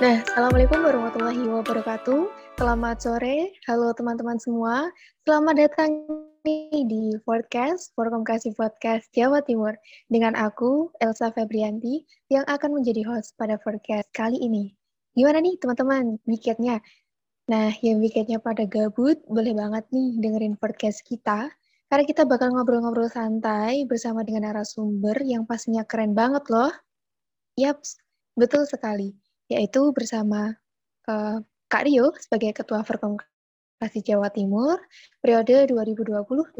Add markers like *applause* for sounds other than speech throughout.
Nah, Assalamualaikum warahmatullahi wabarakatuh. Selamat sore, halo teman-teman semua. Selamat datang di podcast Forum Kasih Podcast Jawa Timur dengan aku, Elsa Febrianti, yang akan menjadi host pada podcast kali ini. Gimana nih teman-teman weekendnya? Nah, yang weekendnya pada gabut, boleh banget nih dengerin podcast kita, karena kita bakal ngobrol-ngobrol santai bersama dengan narasumber yang pastinya keren banget loh. Yaps, betul sekali yaitu bersama uh, Kak Rio sebagai Ketua Kasih Jawa Timur periode 2020-2021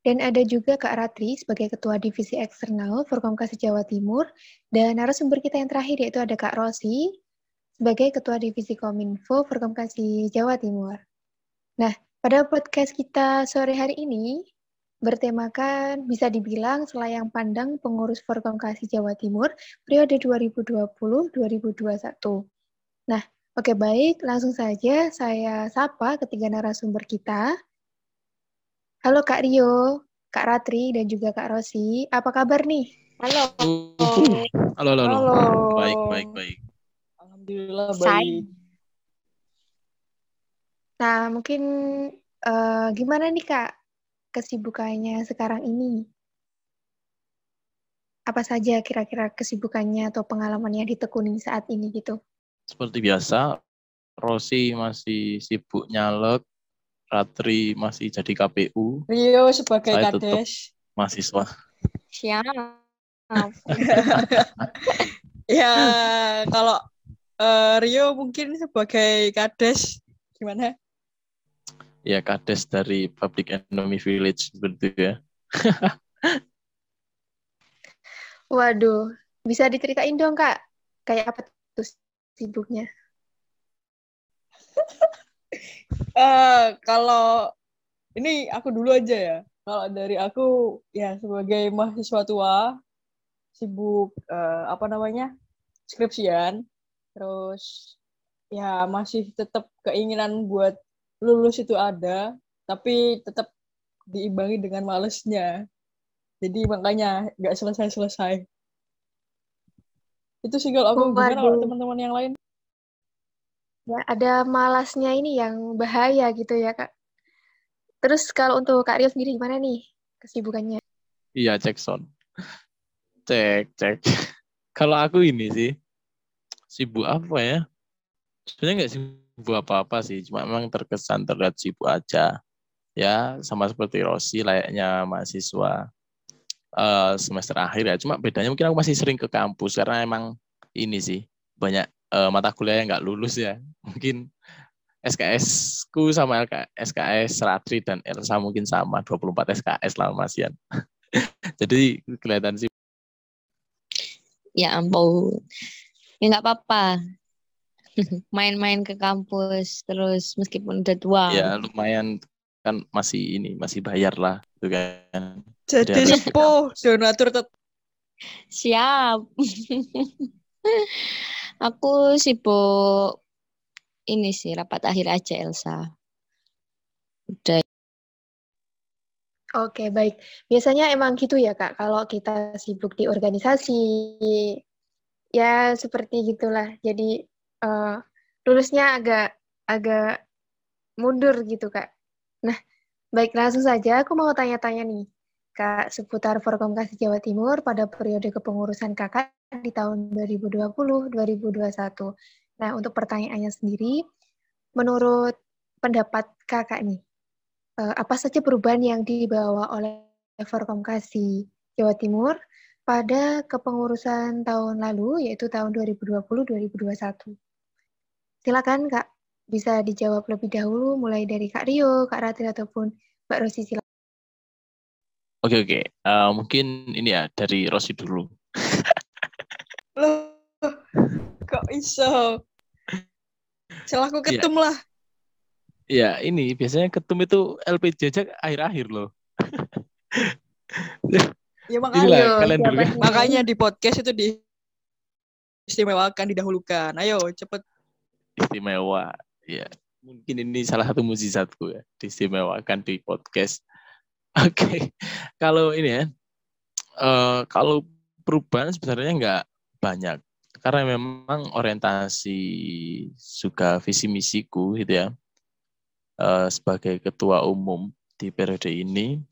dan ada juga Kak Ratri sebagai Ketua Divisi Eksternal Kasih Jawa Timur dan narasumber kita yang terakhir yaitu ada Kak Rosi sebagai Ketua Divisi Kominfo Kasih Jawa Timur. Nah, pada podcast kita sore hari ini bertemakan bisa dibilang selayang pandang pengurus Kasih Jawa Timur periode 2020-2021. Nah, oke baik, langsung saja saya sapa ketiga narasumber kita. Halo Kak Rio, Kak Ratri, dan juga Kak Rosi. Apa kabar nih? Halo. Halo, halo, halo. Baik, baik, baik. Alhamdulillah baik. Nah, mungkin uh, gimana nih Kak kesibukannya sekarang ini? Apa saja kira-kira kesibukannya atau pengalaman yang ditekuni saat ini gitu? Seperti biasa, Rosi masih sibuk nyalek, Ratri masih jadi KPU. Rio sebagai Saya kades. mahasiswa. Siap. *laughs* ya, kalau uh, Rio mungkin sebagai kades gimana? Ya kades dari Public Economy Village seperti itu ya. *laughs* Waduh, bisa diceritain dong kak, kayak apa tuh sibuknya? uh, *laughs* kalau ini aku dulu aja ya. Kalau dari aku ya sebagai mahasiswa tua sibuk uh, apa namanya skripsian, terus ya masih tetap keinginan buat lulus itu ada, tapi tetap diimbangi dengan malesnya. Jadi makanya nggak selesai-selesai. Itu sih kalau aku oh, gimana kalau teman-teman yang lain? Ya, ada malasnya ini yang bahaya gitu ya, Kak. Terus kalau untuk Kak Rio sendiri gimana nih kesibukannya? Iya, cek son. *laughs* Cek, cek. *laughs* kalau aku ini sih, sibuk apa ya? Sebenarnya nggak sibuk sibuk apa-apa sih, cuma memang terkesan terlihat sibuk aja. Ya, sama seperti Rossi layaknya mahasiswa uh, semester akhir ya. Cuma bedanya mungkin aku masih sering ke kampus karena emang ini sih banyak uh, mata kuliah yang nggak lulus ya. *laughs* Mungkin SKS ku sama LK, SKS Ratri dan Elsa mungkin sama 24 SKS lah Masian. *laughs* Jadi kelihatan sih. Ya ampun. Ya nggak apa-apa. *laughs* main-main ke kampus terus meskipun udah tua. Ya lumayan kan masih ini masih bayar lah tuh gitu kan. Jadi sepuh donatur tet. Siap. *laughs* Aku sibuk ini sih rapat akhir aja Elsa. Udah. Oke, baik. Biasanya emang gitu ya, Kak. Kalau kita sibuk di organisasi, ya seperti gitulah. Jadi uh, agak agak mundur gitu kak. Nah, baik langsung saja aku mau tanya-tanya nih kak seputar Kasih Jawa Timur pada periode kepengurusan kakak di tahun 2020-2021. Nah, untuk pertanyaannya sendiri, menurut pendapat kakak nih, uh, apa saja perubahan yang dibawa oleh Kasih Jawa Timur pada kepengurusan tahun lalu, yaitu tahun 2020-2021? Silakan Kak, bisa dijawab lebih dahulu mulai dari Kak Rio, Kak Ratri ataupun Mbak Rosi silakan. Oke oke, uh, mungkin ini ya dari Rosi dulu. *laughs* Loh, kok iso? Selaku iya. ketum ya. lah. Ya ini biasanya ketum itu LPJ aja akhir-akhir loh. ya *laughs* makanya, Inilah, kalian dulu. makanya di podcast itu di istimewakan didahulukan. Ayo cepet istimewa. Ya. Mungkin ini salah satu mujizatku ya diistimewakan di podcast. *laughs* Oke. Okay. kalau ini ya uh, kalau perubahan sebenarnya nggak banyak. Karena memang orientasi juga visi misiku gitu ya eh, sebagai ketua umum di periode ini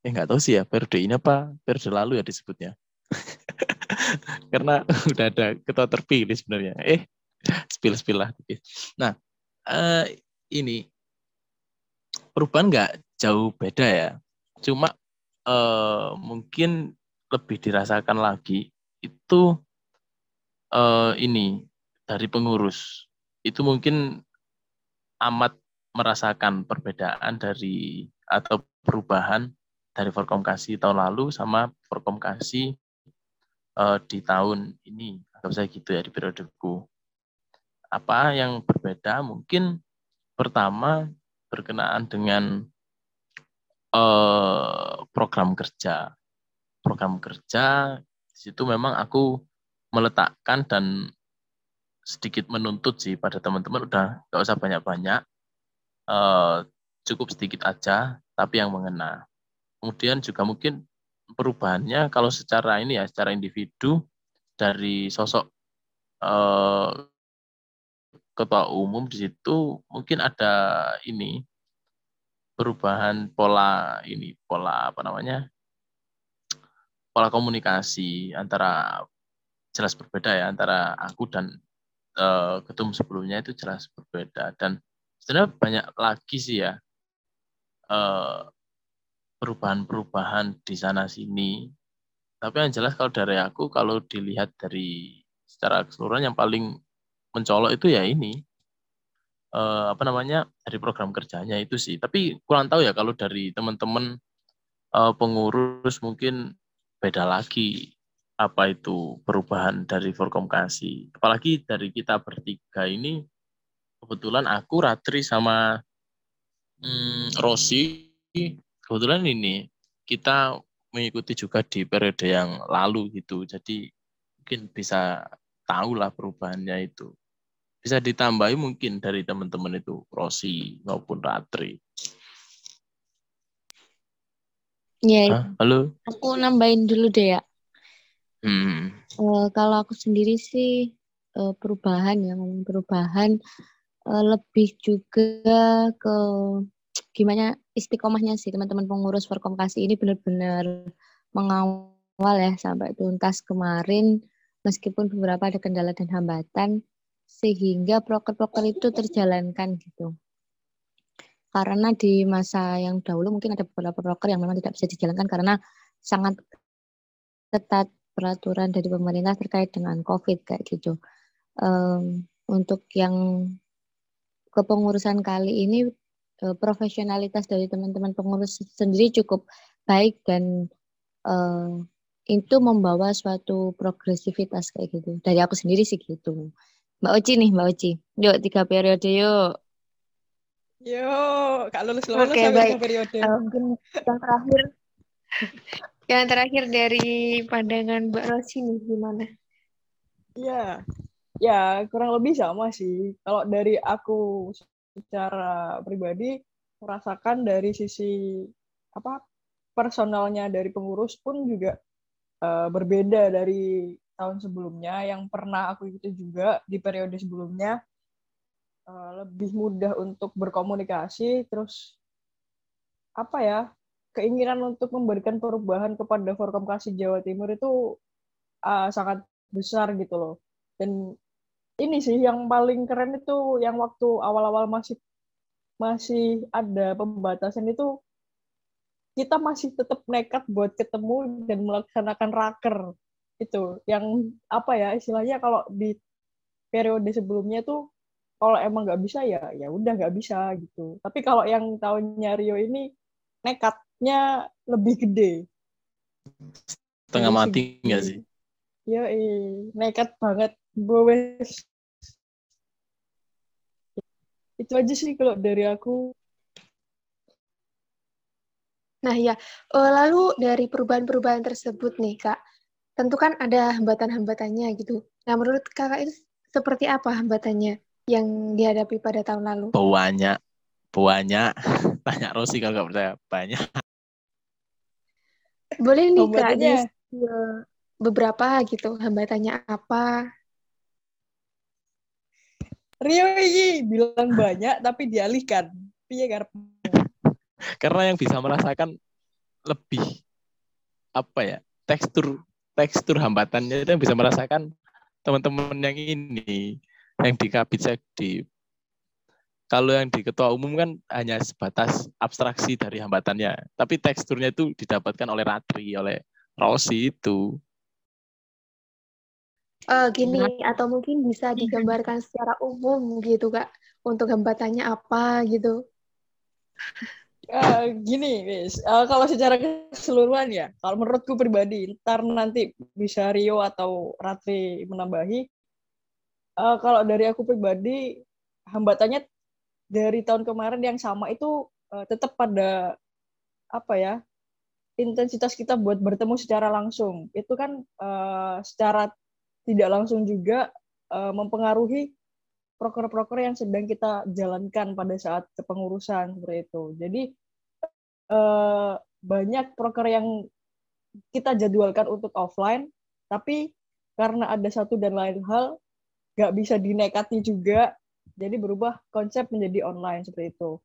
eh nggak tahu sih ya periode ini apa periode lalu ya disebutnya. *laughs* Karena *laughs* udah ada ketua terpilih sebenarnya. Eh *laughs* spill spill lah nah eh, ini perubahan nggak jauh beda ya. Cuma eh, mungkin lebih dirasakan lagi itu eh, ini dari pengurus. Itu mungkin amat merasakan perbedaan dari atau perubahan dari Forkomkasi tahun lalu sama Forkomkasi uh, di tahun ini. Atau saya gitu ya di periodeku apa yang berbeda? Mungkin pertama berkenaan dengan uh, program kerja. Program kerja di situ memang aku meletakkan dan sedikit menuntut sih pada teman-teman udah gak usah banyak-banyak. Uh, cukup sedikit aja tapi yang mengena. Kemudian juga mungkin perubahannya kalau secara ini ya secara individu dari sosok uh, ketua umum di situ mungkin ada ini perubahan pola ini pola apa namanya pola komunikasi antara jelas berbeda ya antara aku dan uh, ketum sebelumnya itu jelas berbeda dan sebenarnya banyak lagi sih ya uh, perubahan-perubahan di sana sini. Tapi yang jelas kalau dari aku kalau dilihat dari secara keseluruhan yang paling mencolok itu ya ini eh, apa namanya dari program kerjanya itu sih. Tapi kurang tahu ya kalau dari teman-teman eh, pengurus mungkin beda lagi apa itu perubahan dari Forkomkasi. Apalagi dari kita bertiga ini kebetulan aku Ratri sama hmm, Rosi kebetulan ini kita mengikuti juga di periode yang lalu gitu. Jadi mungkin bisa tahu lah perubahannya itu. Bisa ditambahi mungkin dari teman-teman itu Rosi maupun Ratri. Ya, halo. Aku nambahin dulu deh ya. Hmm. Uh, kalau aku sendiri sih uh, perubahan ya, ngomong perubahan uh, lebih juga ke gimana istiqomahnya sih teman-teman pengurus Forkomkasi ini benar-benar mengawal ya sampai tuntas kemarin meskipun beberapa ada kendala dan hambatan sehingga proker-proker itu terjalankan gitu. Karena di masa yang dahulu mungkin ada beberapa proker yang memang tidak bisa dijalankan karena sangat ketat peraturan dari pemerintah terkait dengan COVID kayak gitu. Um, untuk yang kepengurusan kali ini uh, profesionalitas dari teman-teman pengurus sendiri cukup baik dan uh, itu membawa suatu progresivitas kayak gitu. Dari aku sendiri sih gitu. Mbak Oci nih, Mbak Oci. Yuk tiga periode yuk. Yuk, kak lulus lulus Oke, baik. tiga periode. Uh, mungkin yang terakhir yang terakhir dari pandangan Mbak Rosi nih gimana? Iya, ya kurang lebih sama sih. Kalau dari aku secara pribadi merasakan dari sisi apa personalnya dari pengurus pun juga uh, berbeda dari tahun sebelumnya. Yang pernah aku ikuti juga di periode sebelumnya uh, lebih mudah untuk berkomunikasi. Terus apa ya keinginan untuk memberikan perubahan kepada Forkomkasi Jawa Timur itu uh, sangat besar gitu loh. Dan ini sih yang paling keren itu yang waktu awal-awal masih masih ada pembatasan itu kita masih tetap nekat buat ketemu dan melaksanakan raker. Itu yang apa ya istilahnya kalau di periode sebelumnya tuh kalau emang nggak bisa ya ya udah nggak bisa gitu. Tapi kalau yang tahunnya Rio ini nekatnya lebih gede. Setengah mati nggak sih? Ya nekat banget. Bowes. Itu aja sih kalau dari aku. Nah ya, lalu dari perubahan-perubahan tersebut nih Kak, tentu kan ada hambatan-hambatannya gitu. Nah menurut Kakak itu seperti apa hambatannya yang dihadapi pada tahun lalu? Banyak, banyak. *laughs* Tanya Rosi kalau nggak percaya, banyak. Boleh nih Kak, di beberapa gitu, hambatannya apa? Rio bilang banyak tapi dialihkan. Piye karepmu? Karena yang bisa merasakan lebih apa ya tekstur tekstur hambatannya itu yang bisa merasakan teman-teman yang ini yang di kabit sekdi kalau yang di ketua umum kan hanya sebatas abstraksi dari hambatannya tapi teksturnya itu didapatkan oleh Ratri oleh Rosi itu Eh, gini, atau mungkin bisa digambarkan secara umum gitu, Kak, untuk hambatannya apa gitu. Eh, gini, guys. Eh, kalau secara keseluruhan ya, kalau menurutku pribadi, ntar nanti bisa Rio atau Ratri menambahi. Eh, kalau dari aku pribadi, hambatannya dari tahun kemarin yang sama itu eh, tetap pada apa ya intensitas kita buat bertemu secara langsung. Itu kan eh, secara tidak langsung juga eh, mempengaruhi proker-proker yang sedang kita jalankan pada saat kepengurusan seperti itu. Jadi eh, banyak proker yang kita jadwalkan untuk offline, tapi karena ada satu dan lain hal nggak bisa dinekati juga, jadi berubah konsep menjadi online seperti itu.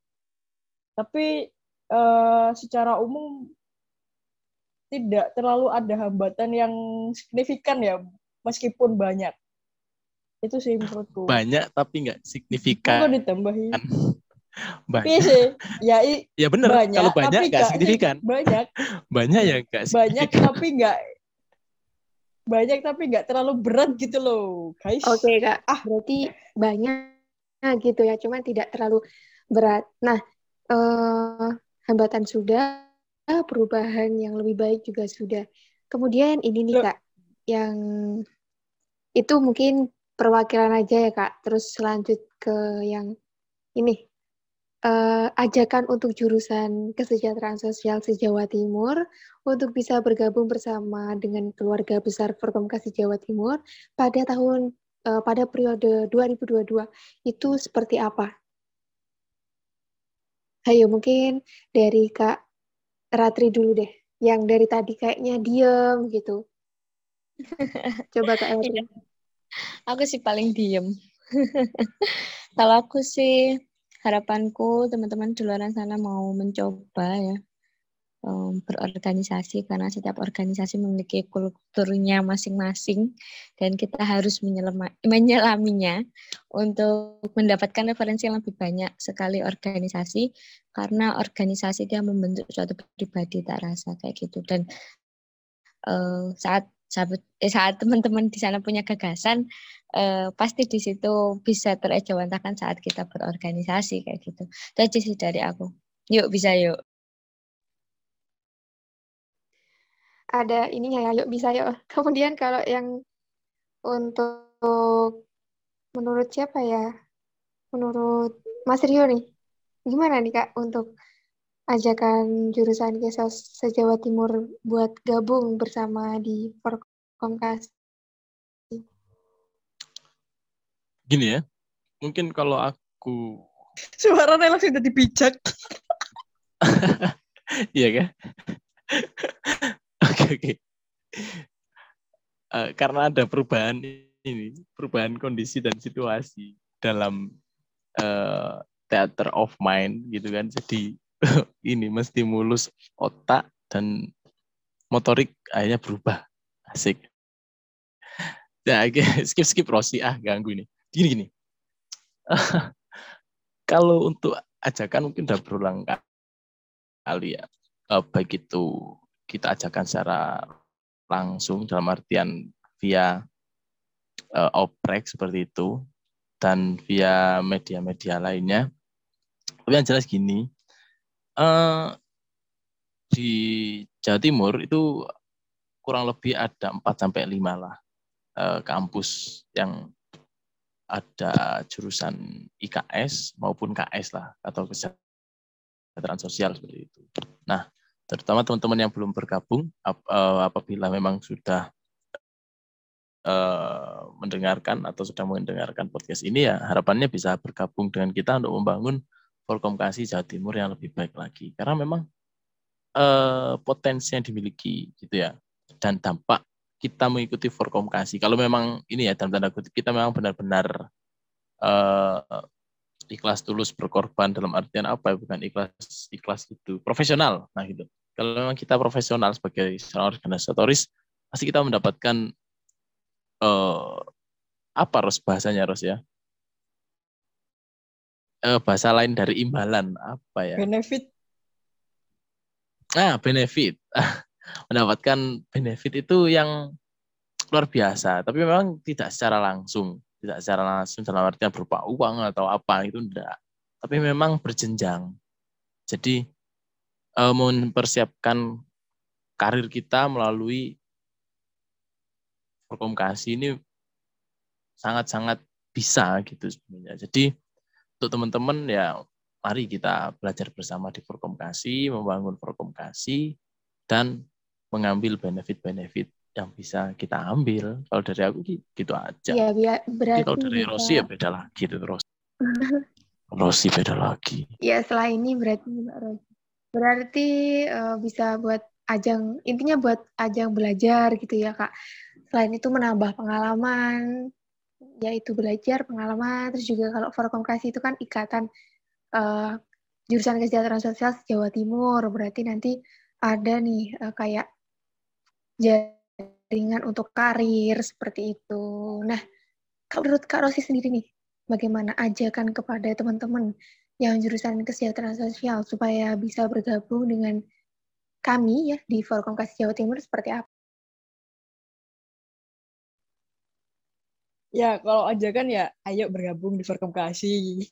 Tapi eh, secara umum tidak terlalu ada hambatan yang signifikan ya, meskipun banyak. Itu sih menurutku. banyak tapi nggak Kok signifikan ditambahi? *laughs* banyak Iya sih. Ya, i- ya bener banyak, kalau banyak nggak nggak- signifikan *laughs* banyak, banyak ya nggak banyak signifikan tapi nggak banyak tapi nggak terlalu berat gitu loh, guys. Oke, Kak. Ah. Berarti banyak gitu ya, cuma tidak terlalu berat. Nah, eh, hambatan sudah, perubahan yang lebih baik juga sudah. Kemudian ini nih, Loh. Kak, yang itu mungkin perwakilan aja ya, Kak. Terus lanjut ke yang ini. Eh, ajakan untuk jurusan kesejahteraan sosial se-Jawa Timur untuk bisa bergabung bersama dengan keluarga besar Forkomkasi Jawa Timur pada tahun eh, pada periode 2022 itu seperti apa? Ayo mungkin dari Kak Ratri dulu deh, yang dari tadi kayaknya diem gitu. *laughs* Coba Kak Ratri. Aku sih paling diem. *laughs* Kalau aku sih harapanku teman-teman di luar sana mau mencoba ya em, berorganisasi karena setiap organisasi memiliki kulturnya masing-masing dan kita harus menyelaminya untuk mendapatkan referensi yang lebih banyak sekali organisasi karena organisasi dia membentuk suatu pribadi tak rasa kayak gitu dan eh, saat saat teman-teman di sana punya gagasan eh, pasti di situ bisa terejawantahkan saat kita berorganisasi kayak gitu. Itu aja sih dari aku. Yuk bisa yuk. Ada ininya ya, yuk bisa yuk. *laughs* Kemudian kalau yang untuk menurut siapa ya? Menurut Mas Rio nih, gimana nih Kak untuk ajakan jurusan Kesos se-Jawa Timur buat gabung bersama di Forkomkas? gini ya mungkin kalau aku Suaranya langsung udah dipijak. *laughs* Iya kan? *laughs* Oke oke. Eh, karena ada perubahan ini, perubahan kondisi dan situasi dalam eh, theater of mind gitu kan. Jadi *laughs* ini mesti mulus otak dan motorik akhirnya berubah. Asik. Oke. *laughs* skip skip Rosi ah ganggu ini. Gini gini. *laughs* Kalau untuk ajakan mungkin udah berulang kali ya. Eh, baik itu kita ajakan secara langsung dalam artian via eh, oprek seperti itu dan via media-media lainnya. Tapi yang jelas gini, eh, di Jawa Timur itu kurang lebih ada 4 sampai 5 lah eh, kampus yang ada jurusan IKS maupun KS lah atau kesejahteraan sosial seperti itu. Nah, terutama teman-teman yang belum bergabung ap- eh, apabila memang sudah eh, mendengarkan atau sudah mendengarkan podcast ini ya harapannya bisa bergabung dengan kita untuk membangun Forkomkasi Jawa Timur yang lebih baik lagi karena memang eh, potensi yang dimiliki gitu ya dan dampak kita mengikuti Forkomkasi kalau memang ini ya dalam tanda kutip kita memang benar-benar eh, ikhlas tulus berkorban dalam artian apa ya? Bukan ikhlas ikhlas itu profesional. Nah gitu. Kalau memang kita profesional sebagai seorang organisatoris, pasti kita mendapatkan eh, apa Ros bahasanya Ros ya? Eh, bahasa lain dari imbalan apa ya? benefit Nah, benefit. *laughs* Mendapatkan benefit itu yang luar biasa, tapi memang tidak secara langsung, tidak secara langsung dalam artian berupa uang atau apa itu enggak. Tapi memang berjenjang. Jadi eh, mempersiapkan karir kita melalui perkomunikasi ini sangat-sangat bisa gitu sebenarnya. Jadi untuk teman-teman ya mari kita belajar bersama di perkomunikasi, membangun perkomunikasi dan mengambil benefit-benefit yang bisa kita ambil. Kalau dari aku gitu aja. Iya, biar Jadi berarti kalau dari Rosi ya beda lagi itu Rosi. *laughs* Rosi beda lagi. Ya, setelah ini berarti Mbak Rosi. Berarti eh, bisa buat ajang, intinya buat ajang belajar gitu ya, Kak. Selain itu menambah pengalaman, yaitu belajar pengalaman, terus juga kalau Forkomkasi itu kan ikatan eh, jurusan kesejahteraan sosial Jawa Timur, berarti nanti ada nih eh, kayak jaringan untuk karir seperti itu. Nah, menurut Kak Rosi sendiri nih, bagaimana ajakan kepada teman-teman yang jurusan kesejahteraan sosial supaya bisa bergabung dengan kami ya di Forum Jawa Timur seperti apa? Ya, kalau ajakan ya ayo bergabung di Forkomkasi.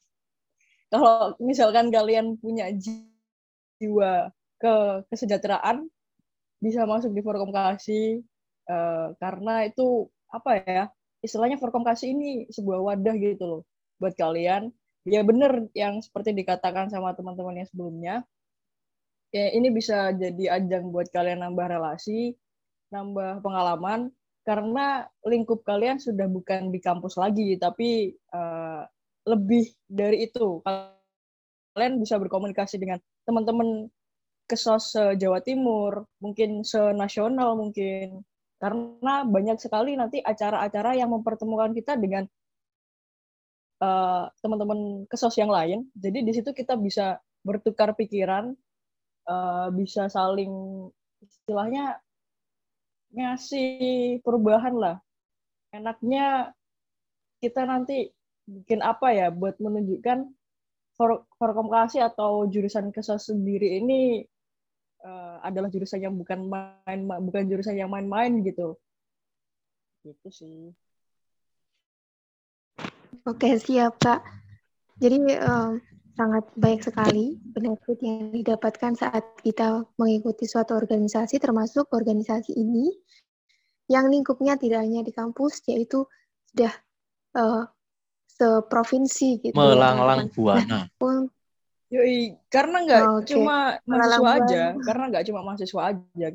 Kalau misalkan kalian punya jiwa ke kesejahteraan, bisa masuk di Forkomkasi eh, karena itu apa ya? Istilahnya Forkomkasi ini sebuah wadah gitu loh buat kalian. Ya bener yang seperti dikatakan sama teman-teman yang sebelumnya. Ya ini bisa jadi ajang buat kalian nambah relasi, nambah pengalaman, karena lingkup kalian sudah bukan di kampus lagi, tapi uh, lebih dari itu. Kalian bisa berkomunikasi dengan teman-teman kesos Jawa Timur, mungkin senasional mungkin. Karena banyak sekali nanti acara-acara yang mempertemukan kita dengan uh, teman-teman kesos yang lain. Jadi di situ kita bisa bertukar pikiran, uh, bisa saling istilahnya ngasih perubahan lah. Enaknya kita nanti bikin apa ya buat menunjukkan for, forkomunikasi atau jurusan kesos sendiri ini uh, adalah jurusan yang bukan main bukan jurusan yang main-main gitu. Gitu sih. Oke, siap, Kak. Jadi um, sangat baik sekali benefit yang didapatkan saat kita mengikuti suatu organisasi, termasuk organisasi ini yang lingkupnya tidak hanya di kampus, yaitu sudah uh, seprovinsi gitu. Melanglang buana. Nah, pun Yoi, karena nggak Oh, oke. cuma Melanglang mahasiswa aja, buana. karena nggak cuma mahasiswa aja,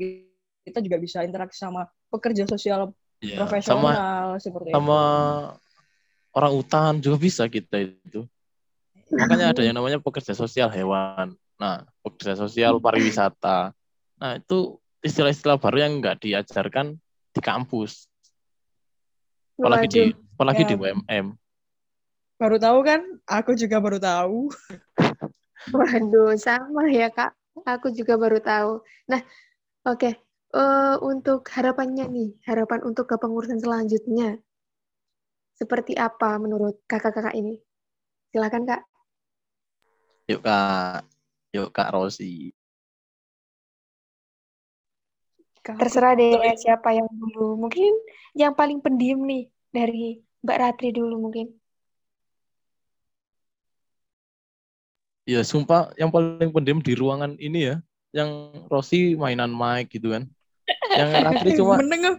kita juga bisa interaksi sama pekerja sosial Ya, sama profesional seperti sama itu. orang utan juga bisa kita itu. Makanya ada yang namanya pekerja sosial hewan. Nah, pekerja sosial pariwisata. Nah, itu istilah-istilah baru yang nggak diajarkan di kampus. Apalagi di apalagi Ya. di UMM. Baru tahu kan? Aku juga baru tahu. *laughs* waduh, sama ya, Kak. Aku juga baru tahu. Nah, oke. Eh, untuk harapannya nih, harapan untuk kepengurusan selanjutnya, seperti apa menurut kakak-kakak ini? Silakan, Kak. Yuk Kak, yuk Kak Rosi. Terserah deh siapa yang dulu. Mungkin yang paling pendiam nih dari Mbak Ratri dulu mungkin. Ya, sumpah yang paling pendiam di ruangan ini ya, yang Rosi mainan mic gitu kan. Yang *laughs* Ratri cuma Menengah.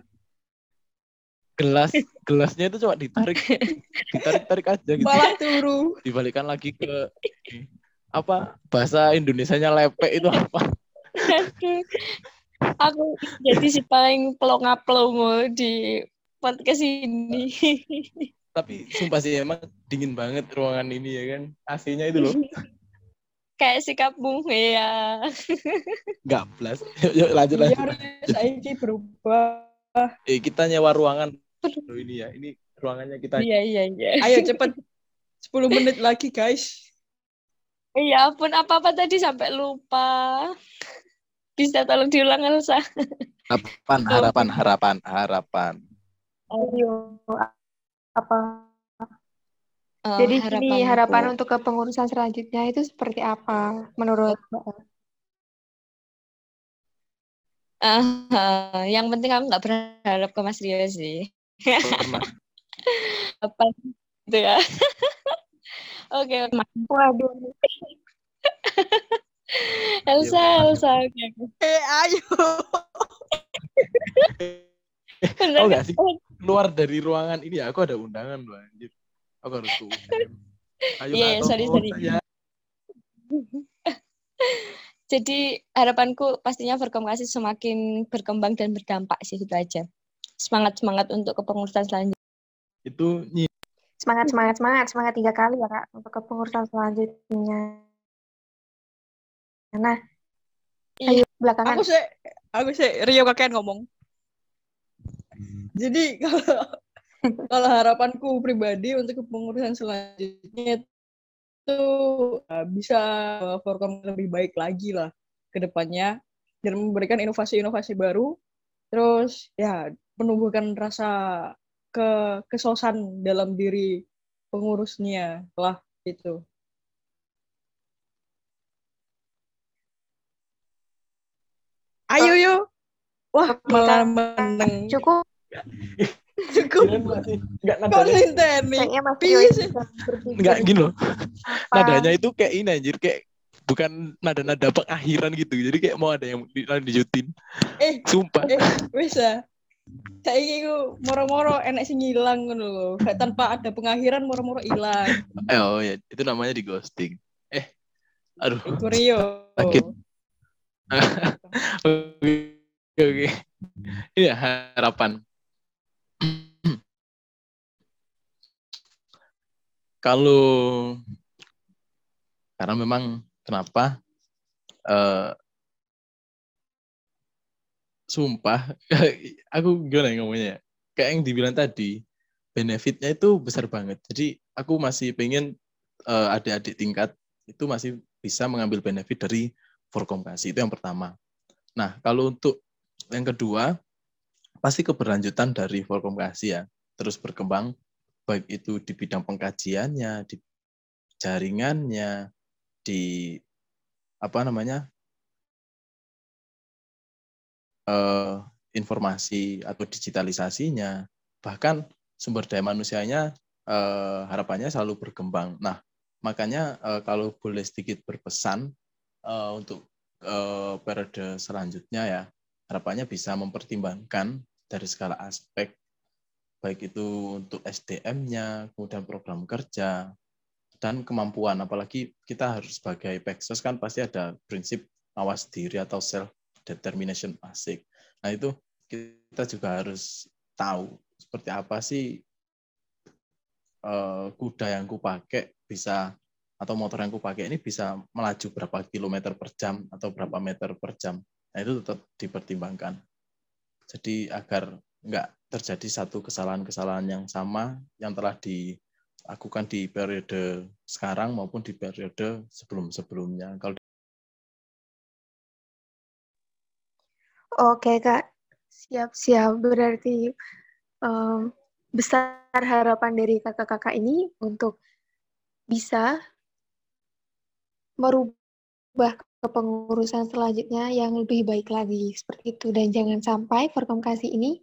gelas gelasnya itu cuma ditarik *laughs* ditarik tarik aja gitu Malah turu. dibalikan lagi ke apa bahasa Indonesianya lepek itu apa. *laughs* Aku jadi si paling pelongo-pelongo di podcast ini. *laughs* tapi sumpah sih emang dingin banget ruangan ini ya kan AC-nya itu loh *laughs* Kayak sikapmu ya. nggak plus yuk, yuk lanjut Iya, lanjut saya berubah. eh, kita nyewa ruangan Loh, ini ya ini ruangannya kita Iya iya iya. Ayo cepet. 10 menit lagi, guys. Iya ampun, apa-apa tadi sampai lupa. Bisa tolong diulang Elsa? Harapan, harapan, harapan, harapan. Ayo, apa? Oh, Jadi gini, harapanku. harapan untuk kepengurusan selanjutnya itu seperti apa menurut Mbak? Ah, yang penting aku nggak berharap ke Mas Rio sih. *laughs* Apa gitu ya? Oke, oke. Waduh, *laughs* Elsa, Iya, Elsa, oke. Eh, ayo. Bener Oh kan? nggak sih? Keluar dari ruangan ini ya, aku ada undangan loh anjir. Aku harus ke UGM. Ayo Iya, Kak, sorry, sorry. saya. *laughs* Jadi harapanku pastinya Forkomkasi semakin berkembang dan berdampak sih itu aja. Semangat semangat untuk kepengurusan selanjutnya. Itu nyi- semangat, semangat, semangat, semangat tiga kali ya Kak untuk kepengurusan selanjutnya. Nah, Iya. ayo belakangan. Aku sih, aku sih Rio kakek ngomong. Jadi *laughs* kalau kalau harapanku pribadi untuk kepengurusan selanjutnya itu uh, bisa Forkom lebih baik lagi lah ke depannya dan memberikan inovasi-inovasi baru terus ya menumbuhkan rasa ke kesosan dalam diri pengurusnya lah itu. Ayo yuk. Wah, Oke, malah Kak. meneng. Cukup, *laughs* Cukup. Kirain masih nggak Kok nadanya sinteni? kayaknya Mas Piye Rio sih? bisa berpikir nggak gini loh. Nadanya itu kayak ini anjir kayak bukan nada-nada pengakhiran gitu. Jadi kayak mau ada yang dilanjutin. Eh, Sumpah. eh, bisa. Saiki ku moro-moro enek sing ngilang ngono lho. Gak tanpa ada pengakhiran moro-moro ilang. Eh, oh ya, itu namanya di ghosting. Eh, aduh. Iku Rio. Sakit. *laughs* Oke, oke. Ini ya harapan. Kalau karena memang kenapa eh sumpah *laughs* aku gimana ya ngomongnya ya? Kayak yang dibilang tadi, benefitnya itu besar banget. Jadi aku masih pengen eh, adik-adik tingkat itu masih bisa mengambil benefit dari Forkomkasi. Itu yang pertama. Nah, kalau untuk yang kedua, pasti keberlanjutan dari Forkomkasi ya. Terus berkembang, baik itu di bidang pengkajiannya, di jaringannya, di apa namanya, eh, informasi atau digitalisasinya, bahkan sumber daya manusianya eh, harapannya selalu berkembang. Nah, makanya eh, kalau boleh sedikit berpesan untuk periode selanjutnya ya, harapannya bisa mempertimbangkan dari segala aspek, baik itu untuk SDM-nya, kemudian program kerja, dan kemampuan. Apalagi kita harus sebagai Peksos kan pasti ada prinsip awas diri atau self determination basic. Nah itu kita juga harus tahu seperti apa sih eh, kuda yang kupakai bisa atau motor yang kupakai ini bisa melaju berapa kilometer per jam atau berapa meter per jam. Nah itu tetap dipertimbangkan. Jadi agar nggak terjadi satu kesalahan-kesalahan yang sama yang telah dilakukan di periode sekarang maupun di periode sebelum-sebelumnya. Kalau Oke Kak, siap-siap. Berarti em, besar harapan dari kakak-kakak ini untuk bisa merubah kepengurusan selanjutnya yang lebih baik lagi. Seperti itu. Dan jangan sampai Forkomkasi ini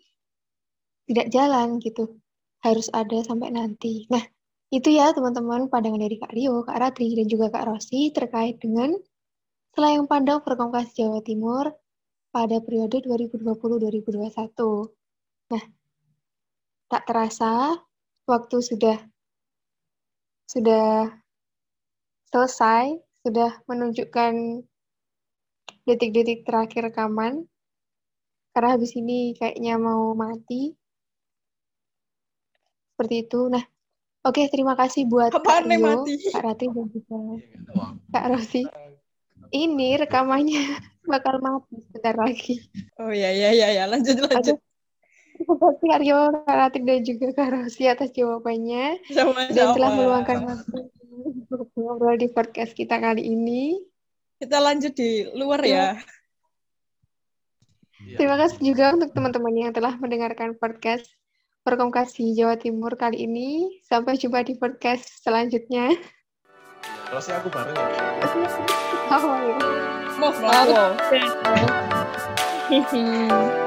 tidak jalan gitu. Harus ada sampai nanti. Nah itu ya teman-teman pandangan dari Kak Rio, Kak Ratri dan juga Kak Rosi terkait dengan selayang pandang Forkomkasi Jawa Timur pada periode 2020-2021 nah tak terasa waktu sudah sudah selesai sudah menunjukkan detik-detik terakhir rekaman. Karena habis ini kayaknya mau mati. Seperti itu. Nah, oke terima kasih buat Apaan Kak Rio, mati? Kak Rati, dan juga Kak Rosi. Ini rekamannya bakal mati sebentar lagi. Oh ya ya ya ya lanjut lanjut. Terima kasih Aryo, Kak Latif, dan juga Kak Rosi atas jawabannya. Sama-sama. Dan telah meluangkan waktu untuk ngobrol di podcast kita kali ini. Kita lanjut di luar ya. Iya. Terima kasih juga untuk teman-teman yang telah mendengarkan podcast Perkomkasi Jawa Timur kali ini. Sampai jumpa di podcast selanjutnya. Kalau sih aku bareng ya. Bye. Mau, mau. Hehe.